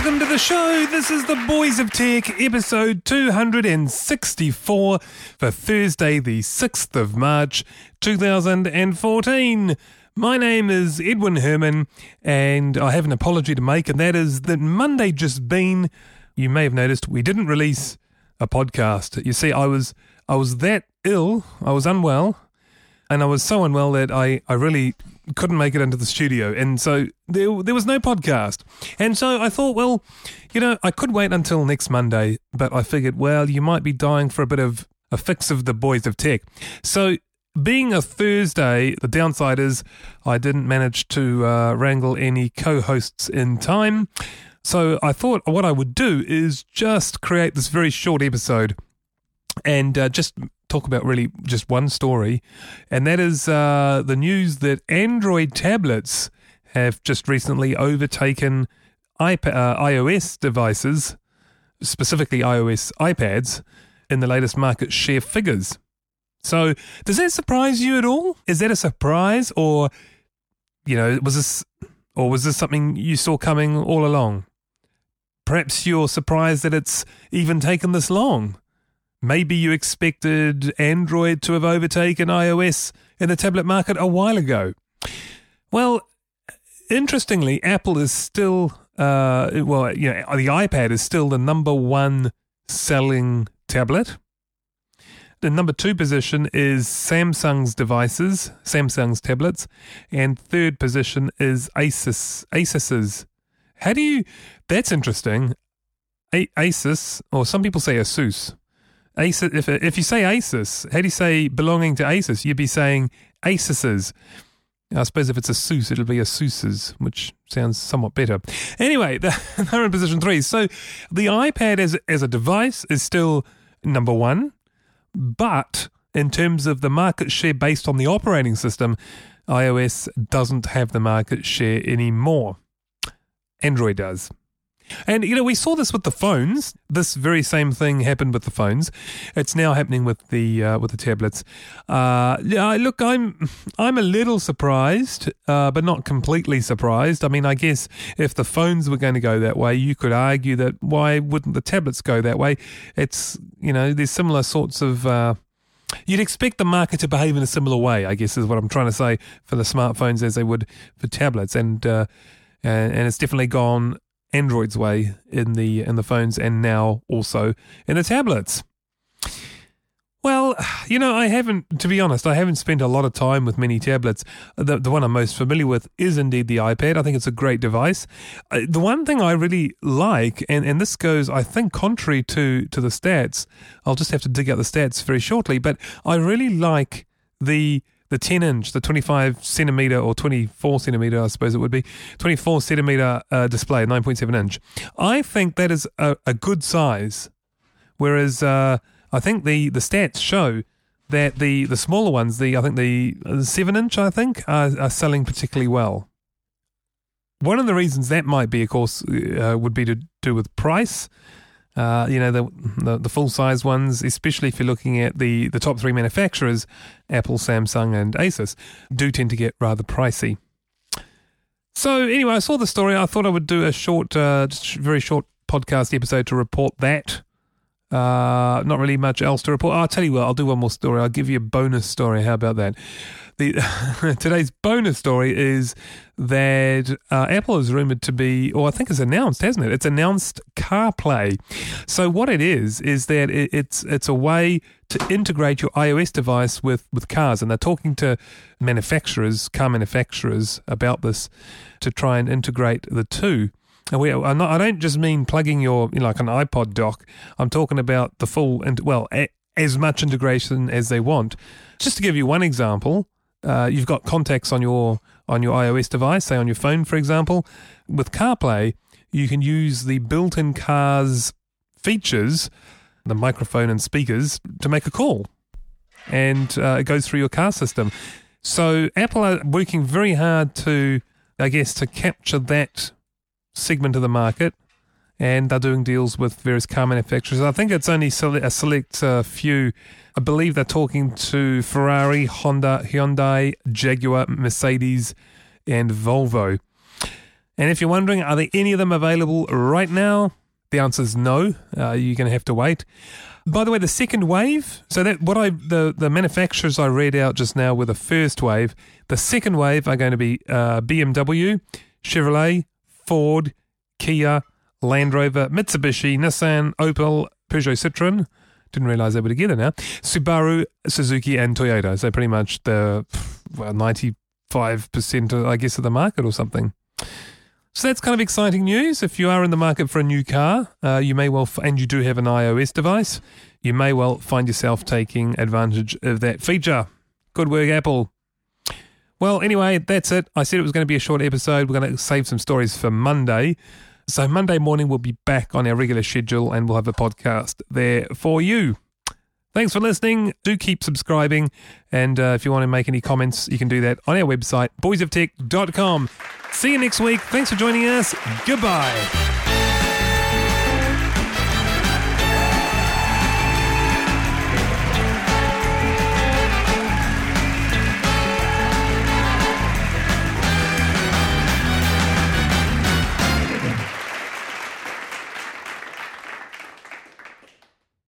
Welcome to the show. This is the Boys of Tech, episode 264 for Thursday, the 6th of March, 2014. My name is Edwin Herman, and I have an apology to make, and that is that Monday just been, you may have noticed, we didn't release a podcast. You see, I was I was that ill, I was unwell, and I was so unwell that I, I really couldn't make it into the studio, and so there there was no podcast. And so I thought, well, you know, I could wait until next Monday, but I figured, well, you might be dying for a bit of a fix of the boys of tech. So being a Thursday, the downside is I didn't manage to uh, wrangle any co-hosts in time. So I thought what I would do is just create this very short episode and uh, just talk about really just one story, and that is uh, the news that Android tablets have just recently overtaken uh, iOS devices, specifically iOS iPads, in the latest market share figures. So, does that surprise you at all? Is that a surprise, or you know, was this, or was this something you saw coming all along? Perhaps you're surprised that it's even taken this long. Maybe you expected Android to have overtaken iOS in the tablet market a while ago. Well, interestingly, Apple is still, uh, well, you know, the iPad is still the number one selling tablet. The number two position is Samsung's devices, Samsung's tablets, and third position is Asus, Asus's. How do you? That's interesting. A- Asus, or some people say Asus. Asus. If if you say Asus, how do you say belonging to Asus? You'd be saying Asus's. I suppose if it's a Sus, it'll be a Sus's, which sounds somewhat better. Anyway, they're in position three. So the iPad as as a device is still number one, but in terms of the market share based on the operating system, iOS doesn't have the market share anymore. Android does. And you know, we saw this with the phones. This very same thing happened with the phones. It's now happening with the uh, with the tablets. Uh, yeah, look, I'm I'm a little surprised, uh, but not completely surprised. I mean, I guess if the phones were going to go that way, you could argue that why wouldn't the tablets go that way? It's you know, there's similar sorts of. Uh, You'd expect the market to behave in a similar way, I guess, is what I'm trying to say for the smartphones as they would for tablets, and uh, and, and it's definitely gone Android's way in the in the phones and now also in the tablets. Well, you know, I haven't, to be honest, I haven't spent a lot of time with many tablets. The, the one I'm most familiar with is indeed the iPad. I think it's a great device. Uh, the one thing I really like, and, and this goes, I think, contrary to, to the stats, I'll just have to dig out the stats very shortly, but I really like the the 10 inch, the 25 centimeter or 24 centimeter, I suppose it would be, 24 centimeter uh, display, 9.7 inch. I think that is a, a good size. Whereas uh, I think the, the stats show that the, the smaller ones, the I think the uh, 7 inch, I think, are, are selling particularly well. One of the reasons that might be, of course, uh, would be to do with price. Uh, you know, the, the, the full size ones, especially if you're looking at the, the top three manufacturers, Apple, Samsung, and Asus, do tend to get rather pricey. So, anyway, I saw the story. I thought I would do a short, uh, very short podcast episode to report that. Uh, not really much else to report. I'll tell you what, I'll do one more story. I'll give you a bonus story. How about that? The today's bonus story is that uh, Apple is rumored to be, or I think it's announced, hasn't it? It's announced CarPlay. So what it is is that it, it's it's a way to integrate your iOS device with with cars, and they're talking to manufacturers, car manufacturers, about this to try and integrate the two. We, not, I don't just mean plugging your you know, like an iPod dock. I'm talking about the full and well, a, as much integration as they want. Just to give you one example, uh, you've got contacts on your on your iOS device, say on your phone, for example. With CarPlay, you can use the built in car's features, the microphone and speakers, to make a call. And uh, it goes through your car system. So Apple are working very hard to, I guess, to capture that segment of the market. And they're doing deals with various car manufacturers. I think it's only a select uh, few. I believe they're talking to Ferrari, Honda, Hyundai, Jaguar, Mercedes, and Volvo. And if you're wondering, are there any of them available right now? The answer is no. Uh, you're going to have to wait. By the way, the second wave. So that what I the the manufacturers I read out just now were the first wave. The second wave are going to be uh, BMW, Chevrolet, Ford, Kia, Land Rover, Mitsubishi, Nissan, Opel, Peugeot, Citroen. Didn't realize they were together now. Subaru, Suzuki, and Toyota. So pretty much the well ninety five percent, I guess, of the market or something. So that's kind of exciting news. If you are in the market for a new car, uh, you may well, and you do have an iOS device, you may well find yourself taking advantage of that feature. Good work, Apple. Well, anyway, that's it. I said it was going to be a short episode. We're going to save some stories for Monday. So, Monday morning, we'll be back on our regular schedule and we'll have a podcast there for you. Thanks for listening. Do keep subscribing. And uh, if you want to make any comments, you can do that on our website, boysoftech.com. See you next week. Thanks for joining us. Goodbye.